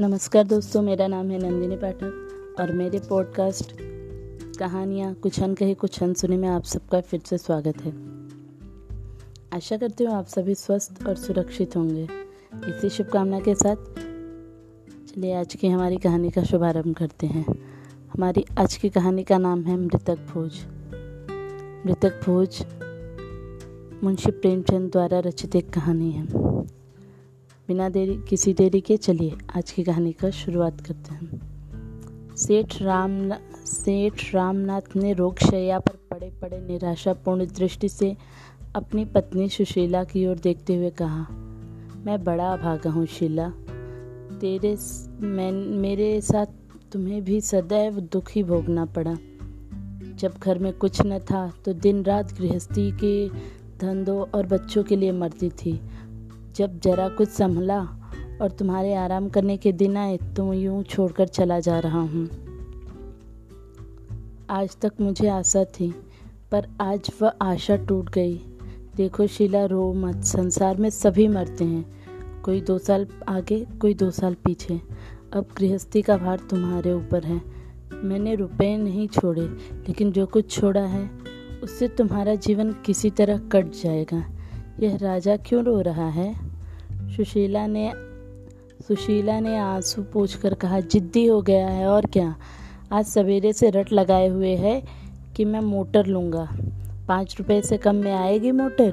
नमस्कार दोस्तों, मेरा नाम है नंदिनी पाठक और मेरे पॉडकास्ट कहानियाँ, कुछ अन कहे, कुछ अन सुने में आप सबका फिर से स्वागत है। आशा करती हूँ आप सभी स्वस्थ और सुरक्षित होंगे। इसी शुभकामना के साथ चलिए आज की हमारी कहानी का शुभारंभ करते हैं। हमारी आज की कहानी का नाम है मृतक भोज। मृतक भोज मुंशी प्रेमचंद द्वारा रचित एक कहानी है। बिना देरी, किसी देरी के चलिए। आज की कहानी का शुरुआत करते हैं। सेठ राम, सेठ रामनाथ ने रोग शैया पर पड़े पड़े निराशापूर्ण दृष्टि से अपनी पत्नी सुशीला की ओर देखते हुए कहा, मैं बड़ा अभागा हूँ शीला। तेरे मैं, मेरे साथ तुम्हें भी सदैव दुख ही भोगना पड़ा। जब घर में कुछ न था तो दिन रात गृहस्थी के धंधों और बच्चों के लिए मरती थी। जब जरा कुछ संभला और तुम्हारे आराम करने के दिन आए तो यूँ छोड़कर चला जा रहा हूँ। आज तक मुझे आशा थी, पर आज वह आशा टूट गई। देखो शीला, रो मत। संसार में सभी मरते हैं। कोई दो साल आगे, कोई दो साल पीछे। अब गृहस्थी का भार तुम्हारे ऊपर है। मैंने रुपए नहीं छोड़े, लेकिन जो कुछ छोड़ा है, उससे तुम्हारा जीवन किसी तरह कट जाएगा। यह राजा क्यों रो रहा है? सुशीला ने सुशीला ने आँसू पूछ कर कहा, जिद्दी हो गया है, और क्या? आज सवेरे से रट लगाए हुए है कि मैं मोटर लूँगा। पाँच रुपए से कम में आएगी मोटर?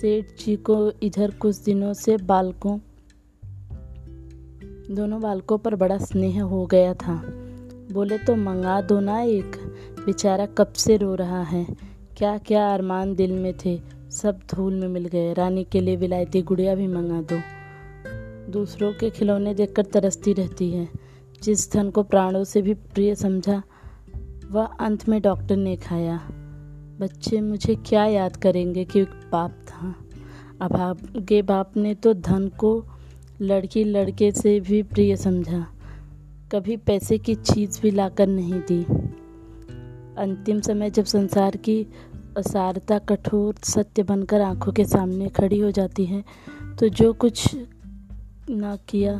सेठ जी को इधर कुछ दिनों से बालकों, दोनों बालकों पर बड़ा स्नेह हो गया था। बोले तो मंगा दो ना एक। बेचारा कब से रो रहा है? क्या क्या अरमान दिल में थे। सब धूल में मिल गए। रानी के लिए विलायती गुड़िया भी मंगा दो। दूसरों के खिलौने देखकर तरसती रहती है। जिस धन को प्राणों से भी प्रिय समझा, वह अंत में डॉक्टर ने खाया। बच्चे, मुझे क्या याद करेंगे कि बाप था। अभागे बाप ने तो धन को लड़की लड़के से भी प्रिय समझा। कभी पैसे की चीज़ भी लाकर नहीं दी। अंतिम समय जब संसार की असारता, कठोर सत्य बनकर आँखों के सामने खड़ी हो जाती है। तो जो कुछ ना किया,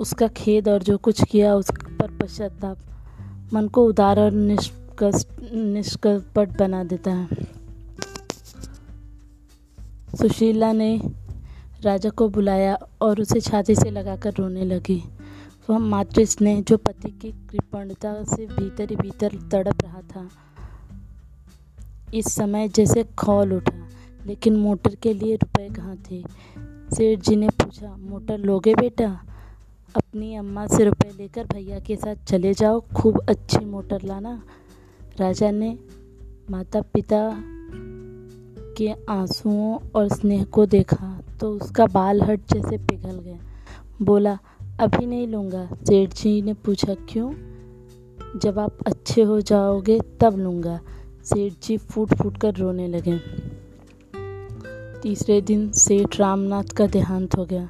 उसका खेद और जो कुछ किया, उस पर पश्चाताप मन को उदार और निष्कष्ट निष्कपट बना देता है। सुशीला ने राजा को बुलाया और उसे छाती से लगाकर रोने लगी। वह मातृ स्नेह, जो पति की कृपणता से भीतर ही भीतर तड़प रहा था इस समय जैसे खौल उठा, लेकिन मोटर के लिए रुपए कहाँ थे? सेठ जी ने पूछा, मोटर लोगे बेटा? अपनी अम्मा से रुपए लेकर भैया के साथ चले जाओ, खूब अच्छी मोटर लाना। राजा ने माता पिता के आंसुओं और स्नेह को देखा तो उसका बाल हट जैसे पिघल गया। बोला, अभी नहीं लूँगा। सेठ जी ने पूछा, क्यों? जब आप अच्छे हो जाओगे तब लूँगा। सेठ जी फूट फूट कर रोने लगे। तीसरे दिन सेठ रामनाथ का देहांत हो गया।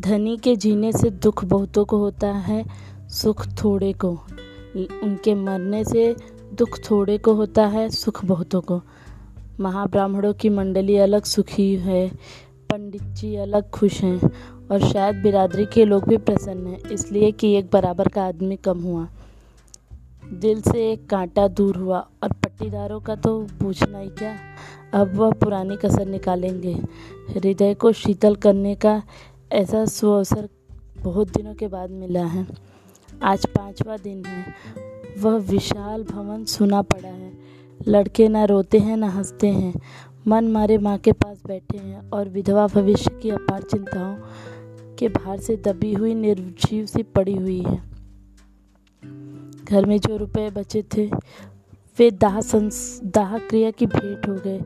धनी के जीने से दुख बहुतों को होता है, सुख थोड़े को। उनके मरने से दुख थोड़े को होता है, सुख बहुतों को। महाब्राह्मणों की मंडली अलग सुखी है, पंडित जी अलग खुश हैं, और शायद बिरादरी के लोग भी प्रसन्न हैं, इसलिए कि एक बराबर का आदमी कम हुआ। दिल से एक कांटा दूर हुआ और पट्टीदारों का तो पूछना ही क्या। अब वह पुरानी कसर निकालेंगे। हृदय को शीतल करने का ऐसा सुअवसर बहुत दिनों के बाद मिला है। आज पांचवा दिन है। वह विशाल भवन सुना पड़ा है। लड़के ना रोते हैं, ना हँसते हैं। मन मारे माँ के पास बैठे हैं और विधवा भविष्य की अपार चिंताओं के भार से दबी हुई, निर्जीव सी पड़ी हुई है। घर में जो रुपए बचे थे, वे दाह संस, दाह क्रिया की भेंट हो गए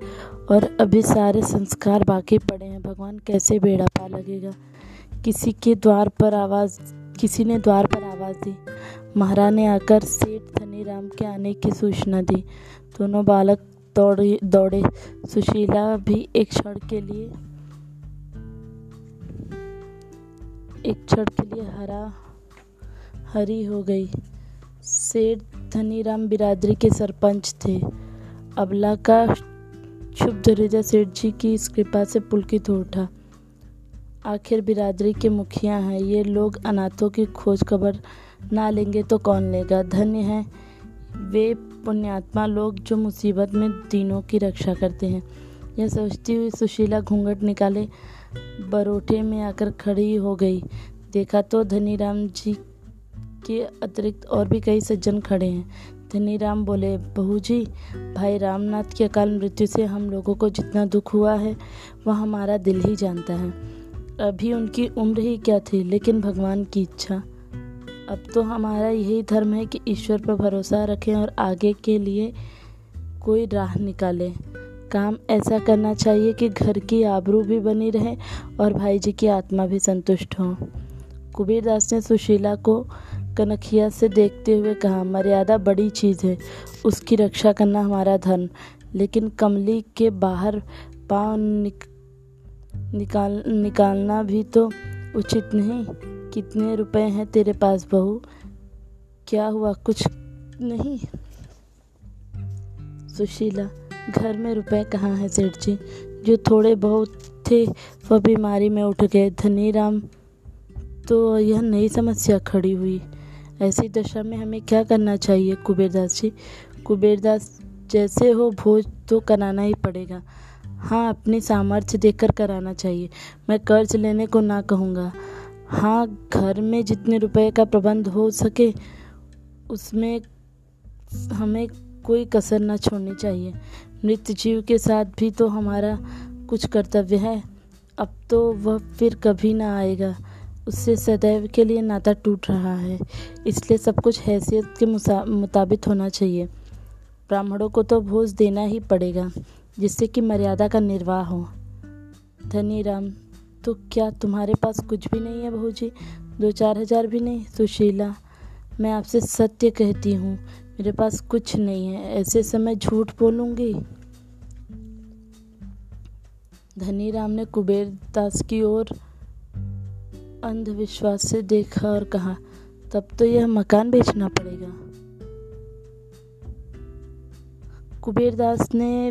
और अभी सारे संस्कार बाकी पड़े हैं। भगवान कैसे बेड़ा पा लगेगा? किसी के द्वार पर आवाज़, किसी ने द्वार पर आवाज़ दी। महाराज ने आकर सेठ धनीराम के आने की सूचना दी। दोनों बालक दौड़े दौड़े। सुशीला भी एक क्षण के लिए, एक क्षण के लिए हरा, हरी हो गई। सेठ धनीराम बिरादरी के सरपंच थे। अबला का क्षुब्ध हृदय सेठ जी की इस कृपा से पुलकित हो उठा। आखिर बिरादरी के मुखिया हैं। ये लोग अनाथों की खोज खबर ना लेंगे तो कौन लेगा? धन्य हैं। वे पुण्यात्मा लोग जो मुसीबत में दीनों की रक्षा करते हैं। यह सोचती हुई सुशीला घूंघट निकाले बरोठे में आकर खड़ी हो गई। देखा तो धनीराम जी के अतिरिक्त और भी कई सज्जन खड़े हैं। धनीराम बोले बहू जी भाई रामनाथ की अकाल मृत्यु से हम लोगों को जितना दुख हुआ है, वह हमारा दिल ही जानता है। अभी उनकी उम्र ही क्या थी, लेकिन भगवान की इच्छा। अब तो हमारा यही धर्म है कि ईश्वर पर भरोसा रखें और आगे के लिए कोई राह निकालें। काम ऐसा करना चाहिए कि घर की आबरू भी बनी रहे और भाई जी की आत्मा भी संतुष्ट हो। कुबीर दास ने सुशीला को कनखिया से देखते हुए कहा मर्यादा बड़ी चीज़ है उसकी रक्षा करना हमारा धर्म। लेकिन कमली के बाहर पाँव निक, निकाल निकालना भी तो उचित नहीं। कितने रुपए हैं तेरे पास बहू? क्या हुआ? कुछ नहीं। सुशीला घर में रुपए कहाँ हैं सेठ जी? जो थोड़े बहुत थे वह बीमारी में उठ गए। धनी राम तो यह नई समस्या खड़ी हुई। ऐसी दशा में हमें क्या करना चाहिए? कुबेरदास जी कुबेरदास जैसे हो भोज तो कराना ही पड़ेगा। हाँ अपनी सामर्थ्य देखकर कराना चाहिए। मैं कर्ज लेने को ना कहूँगा। हाँ घर में जितने रुपए का प्रबंध हो सके, उसमें हमें कोई कसर ना छोड़नी चाहिए। मृत जीव के साथ भी तो हमारा कुछ कर्तव्य है। अब तो वह फिर कभी ना आएगा। उससे सदैव के लिए नाता टूट रहा है। इसलिए सब कुछ हैसियत के मुताबिक होना चाहिए। ब्राह्मणों को तो भोज देना ही पड़ेगा, जिससे कि मर्यादा का निर्वाह हो। धनी राम तो क्या तुम्हारे पास कुछ भी नहीं है बहू जी दो चार हज़ार भी नहीं? सुशीला, मैं आपसे सत्य कहती हूँ, मेरे पास कुछ नहीं है। ऐसे समय झूठ बोलूँगी? धनी राम ने कुबेर दास की ओर अंधविश्वास से देखा और कहा, तब तो यह मकान बेचना पड़ेगा। कुबेर दास ने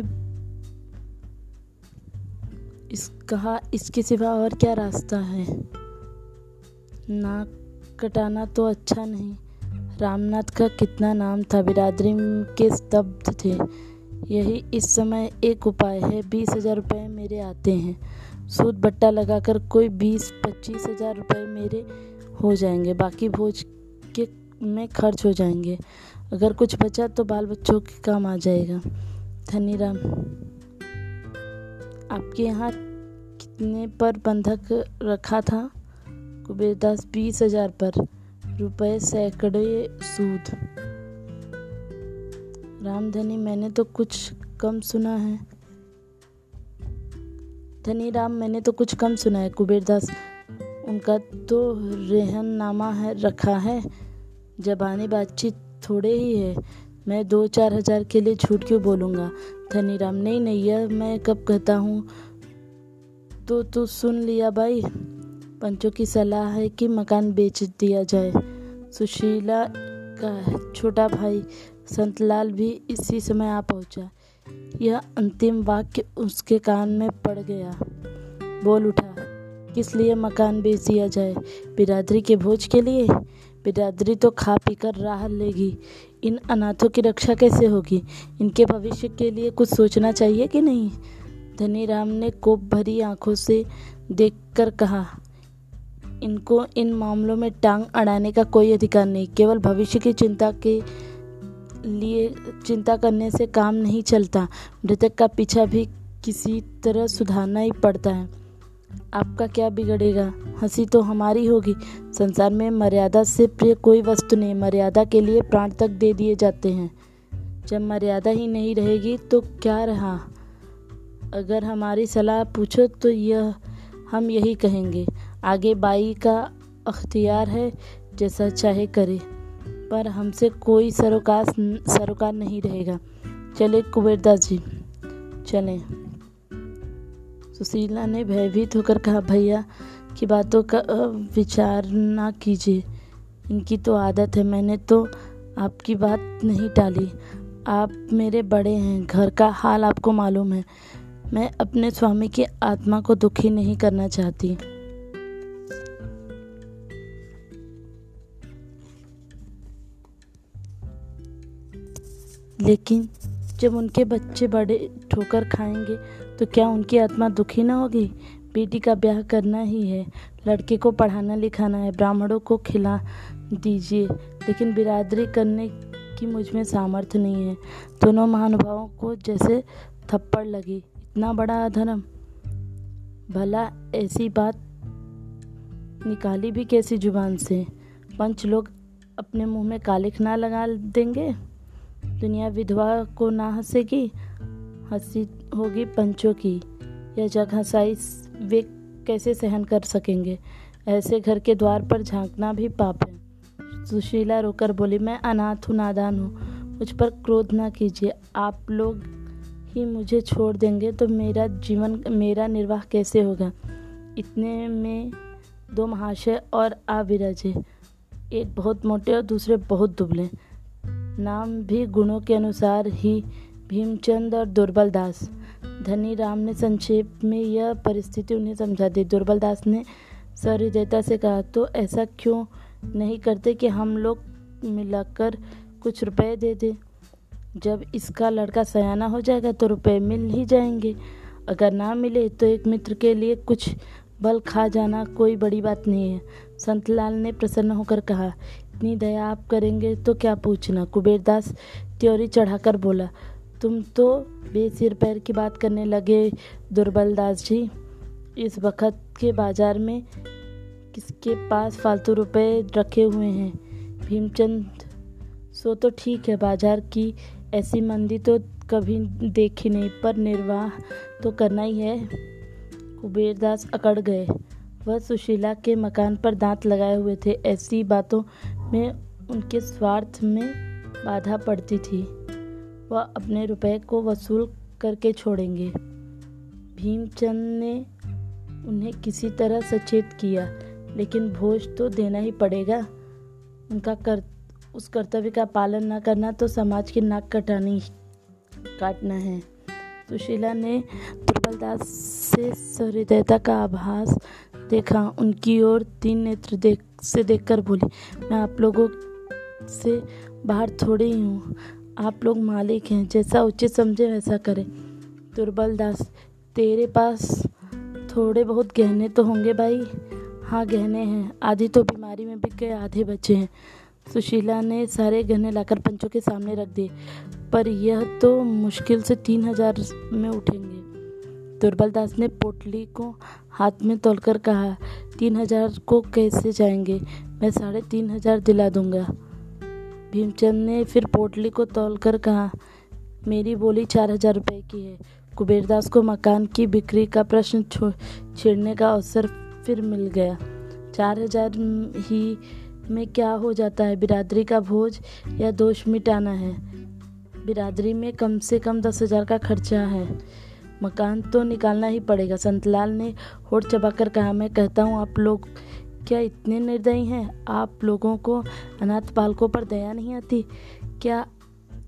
इस, कहा, इसके सिवा और क्या रास्ता है? नाक कटाना तो अच्छा नहीं। रामनाथ का कितना नाम था, बिरादरी के स्तब्ध थे। यही इस समय एक उपाय है, बीस हज़ार रुपये मेरे आते हैं। सूद बट्टा लगाकर कोई बीस, पच्चीस हज़ार रुपये मेरे हो जाएँगे। बाकी भोज के में खर्च हो जाएँगे। अगर कुछ बचा तो बाल बच्चों के काम आ जाएगा। धनी राम आपके यहाँ कितने पर बंधक रखा था? कुबेरदास बीस हज़ार पर। रुपए सैकड़े सूद। रामधनी, मैंने तो कुछ कम सुना है। धनी राम, मैंने तो कुछ कम सुना है। कुबेरदास उनका तो रेहन नामा है, रखा है। जबानी बातचीत थोड़े ही है। मैं दो चार हज़ार के लिए झूठ क्यों बोलूँगा? धनी राम, नहीं नहीं मैं कब कहता हूँ? तो तू सुन लिया भाई। पंचों की सलाह है कि मकान बेच दिया जाए। सुशीला का छोटा भाई संतलाल भी इसी समय आ पहुँचा। यह अंतिम वाक्य उसके कान में पड़ गया। बोल उठा, किस लिए मकान बेच दिया जाए? बिरादरी के भोज के लिए? बिरादरी तो खा पी कर राह लेगी। इन अनाथों की रक्षा कैसे होगी? इनके भविष्य के लिए कुछ सोचना चाहिए कि नहीं? धनी राम ने कोप भरी आँखों से देखकर कहा, इनको इन मामलों में टांग अड़ाने का कोई अधिकार नहीं, केवल भविष्य की चिंता के लिए चिंता करने से काम नहीं चलता। मृतक का पीछा भी किसी तरह सुधारना ही पड़ता है। आपका क्या बिगड़ेगा? हँसी तो हमारी होगी। संसार में मर्यादा से प्रिय कोई वस्तु नहीं। मर्यादा के लिए प्राण तक दे दिए जाते हैं। जब मर्यादा ही नहीं रहेगी तो क्या रहा? अगर हमारी सलाह पूछो तो यह हम यही कहेंगे। आगे बाई का अख्तियार है, जैसा चाहे करे। पर हमसे कोई सरोकार सरोकार नहीं रहेगा। चले कुबेरदास जी, चलें। सुशीला ने भयभीत होकर कहा, भैया, की बातों का विचार ना कीजिए। इनकी तो आदत है, मैंने तो आपकी बात नहीं टाली। आप मेरे बड़े हैं, घर का हाल आपको मालूम है। मैं अपने स्वामी की आत्मा को दुखी नहीं करना चाहती। लेकिन जब उनके बच्चे बड़े ठोकर खाएँगे तो क्या उनकी आत्मा दुखी ना होगी? बेटी का ब्याह करना ही है। लड़के को पढ़ाना लिखाना है, ब्राह्मणों को खिला दीजिए, लेकिन बिरादरी करने की मुझमें सामर्थ्य नहीं है। दोनों महानुभावों को जैसे थप्पड़ लगी, इतना बड़ा अधर्म। भला ऐसी बात निकाली भी कैसी ज़ुबान से? पंच लोग अपने मुँह में कालिख ना लगा देंगे? दुनिया विधवा को ना हंसेगी, हँसी होगी पंचों की। यह जग हंसाई वे कैसे सहन कर सकेंगे? ऐसे घर के द्वार पर झांकना भी पाप है। सुशीला रोकर बोली, मैं अनाथ हूँ, नादान हूँ। मुझ पर क्रोध ना कीजिए। आप लोग ही मुझे छोड़ देंगे तो मेरा जीवन, मेरा निर्वाह कैसे होगा? इतने में दो महाशय और आ विराजे एक बहुत मोटे और दूसरे बहुत दुबले। नाम भी गुणों के अनुसार ही भीमचंद और दुर्बल दास। धनी राम ने संक्षेप में यह परिस्थिति उन्हें समझा दी। दुर्बल दास ने सहृदयता से कहा तो ऐसा क्यों नहीं करते कि हम लोग मिलाकर कुछ रुपए दे दें? जब इसका लड़का सयाना हो जाएगा तो रुपए मिल ही जाएँगे। अगर ना मिले तो एक मित्र के लिए कुछ बल खा जाना कोई बड़ी बात नहीं है। संतलाल ने प्रसन्न होकर कहा, इतनी दया आप करेंगे तो क्या पूछना? कुबेरदास त्योरी चढ़ाकर बोला, तुम तो बेसिर पैर की बात करने लगे, दुर्बल दास। जी इस वक्त के बाज़ार में किसके पास फालतू रुपए रखे हुए हैं? भीमचंद, सो तो ठीक है, बाज़ार की ऐसी मंदी तो कभी देखी नहीं, पर निर्वाह तो करना ही है। कुबेरदास अकड़ गए। वह सुशीला के मकान पर दांत लगाए हुए थे। ऐसी बातों में उनके स्वार्थ में बाधा पड़ती थी। वह अपने रुपए को वसूल करके छोड़ेंगे। भीमचंद ने उन्हें किसी तरह सचेत किया, लेकिन भोज तो देना ही पड़ेगा। उनका कर, उस कर्तव्य का पालन न करना तो समाज की नाक कटानी, काटना है। सुशीला ने दुर्बलदास से सहृदयता का आभास देखा। उनकी ओर तीन नेत्र देख, से देखकर बोली, मैं आप लोगों से बाहर थोड़ी ही हूँ। आप लोग मालिक हैं। जैसा उचित समझे वैसा करें। दुर्बल दास, तेरे पास थोड़े बहुत गहने तो होंगे भाई? हाँ गहने हैं। आधी तो बीमारी में बिक गए, आधे बचे हैं। सुशीला ने सारे गहने लाकर पंचों के सामने रख दिए। पर यह तो मुश्किल से तीन हज़ार में उठेंगे। दुर्बल दास ने पोटली को हाथ में तोलकर कहा, तीन हज़ार को कैसे जाएँगे? मैं साढ़े तीन हज़ार दिला दूँगा। भीमचंद ने फिर पोटली को तोलकर कहा, मेरी बोली चार हज़ार रुपये की है। कुबेरदास को मकान की बिक्री का प्रश्न छेड़ने का अवसर फिर मिल गया। चार हज़ार ही में क्या हो जाता है? बिरादरी का भोज या दोष मिटाना है? बिरादरी में कम से कम दस हज़ार का खर्चा है। मकान तो निकालना ही पड़ेगा। संतलाल ने होठ चबाकर कहा, मैं कहता हूँ, आप लोग क्या इतने निर्दयी हैं? आप लोगों को अनाथ बालकों पर दया नहीं आती? क्या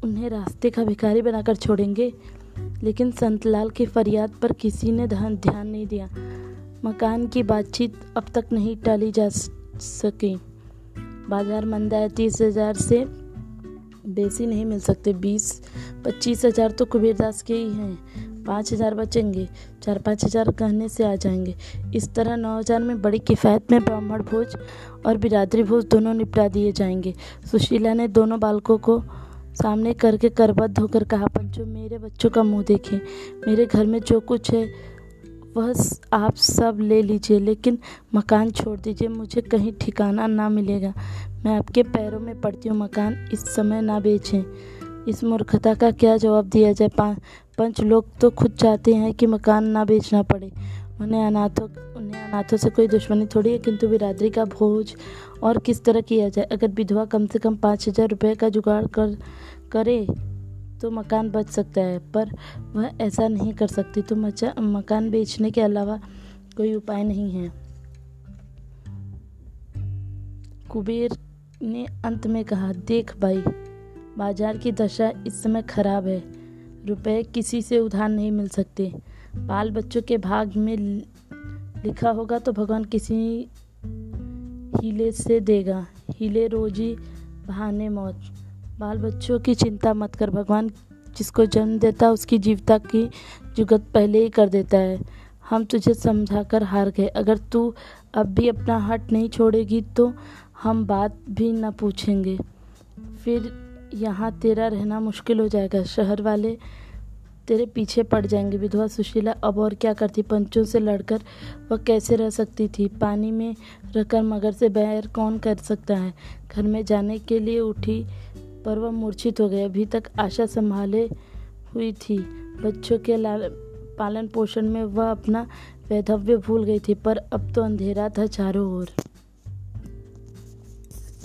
उन्हें रास्ते का भिखारी बनाकर छोड़ेंगे? लेकिन संतलाल की फरियाद पर किसी ने ध्यान नहीं दिया। मकान की बातचीत अब तक नहीं टाली जा सकी। बाज़ार मंदा है तीस हज़ार से बेसी नहीं मिल सकते। बीस, पच्चीस हज़ार तो कुबेरदास के ही हैं। पाँच हज़ार बचेंगे, चार पाँच हज़ार कहने से आ जाएँगे। इस तरह नौ हज़ार में बड़ी किफ़ायत में ब्राह्मण भोज और बिरादरी भोज दोनों निपटा दिए जाएँगे। सुशीला ने दोनों बालकों को सामने करके करबद्ध होकर कहा, पंचो, मेरे बच्चों का मुँह देखें। मेरे घर में जो कुछ है, वह आप सब ले लीजिए, लेकिन मकान छोड़ दीजिए, मुझे कहीं ठिकाना ना मिलेगा। मैं आपके पैरों में पड़ती हूँ, मकान इस समय ना बेचें। इस मूर्खता का क्या जवाब दिया जाए? पंच लोग तो खुद चाहते हैं कि मकान ना बेचना पड़े। उन्हें अनाथों उन्हें अनाथों से कोई दुश्मनी थोड़ी है, किंतु बिरादरी का भोज और किस तरह किया जाए? अगर विधवा कम से कम पाँच हज़ार रुपये का जुगाड़ कर, करे तो मकान बच सकता है, पर वह ऐसा नहीं कर सकती। तो मचा, मकान बेचने के अलावा कोई उपाय नहीं है। कुबेर ने अंत में कहा, देख भाई, बाज़ार की दशा इस समय खराब है। रुपए किसी से उधार नहीं मिल सकते। बाल बच्चों के भाग में लिखा होगा तो भगवान किसी हीले से देगा। हीले रोजी बहाने मौत बाल बच्चों की चिंता मत कर। भगवान जिसको जन्म देता उसकी जीवता की जुगत पहले ही कर देता है। हम तुझे समझा कर हार गए। अगर तू अब भी अपना हट नहीं छोड़ेगी तो हम बात भी न पूछेंगे। फिर यहाँ तेरा रहना मुश्किल हो जाएगा, शहर वाले तेरे पीछे पड़ जाएँगे। विधवा सुशीला, अब और क्या करती? पंचों से लड़कर वह कैसे रह सकती थी? पानी में रखकर मगर से बैर कौन कर सकता है? घर में जाने के लिए उठी, पर वह मूर्छित हो गया अभी तक आशा संभाले हुई थी। बच्चों के लाल पालन पोषण में वह अपना वैधव्य भूल गई थी, पर अब तो अंधेरा था चारों ओर।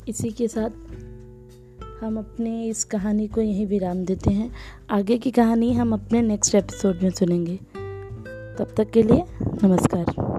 इसी के साथ हम अपने इस कहानी को यहीं विराम देते हैं। आगे की कहानी हम अपने नेक्स्ट एपिसोड में सुनेंगे। तब तक के लिए नमस्कार।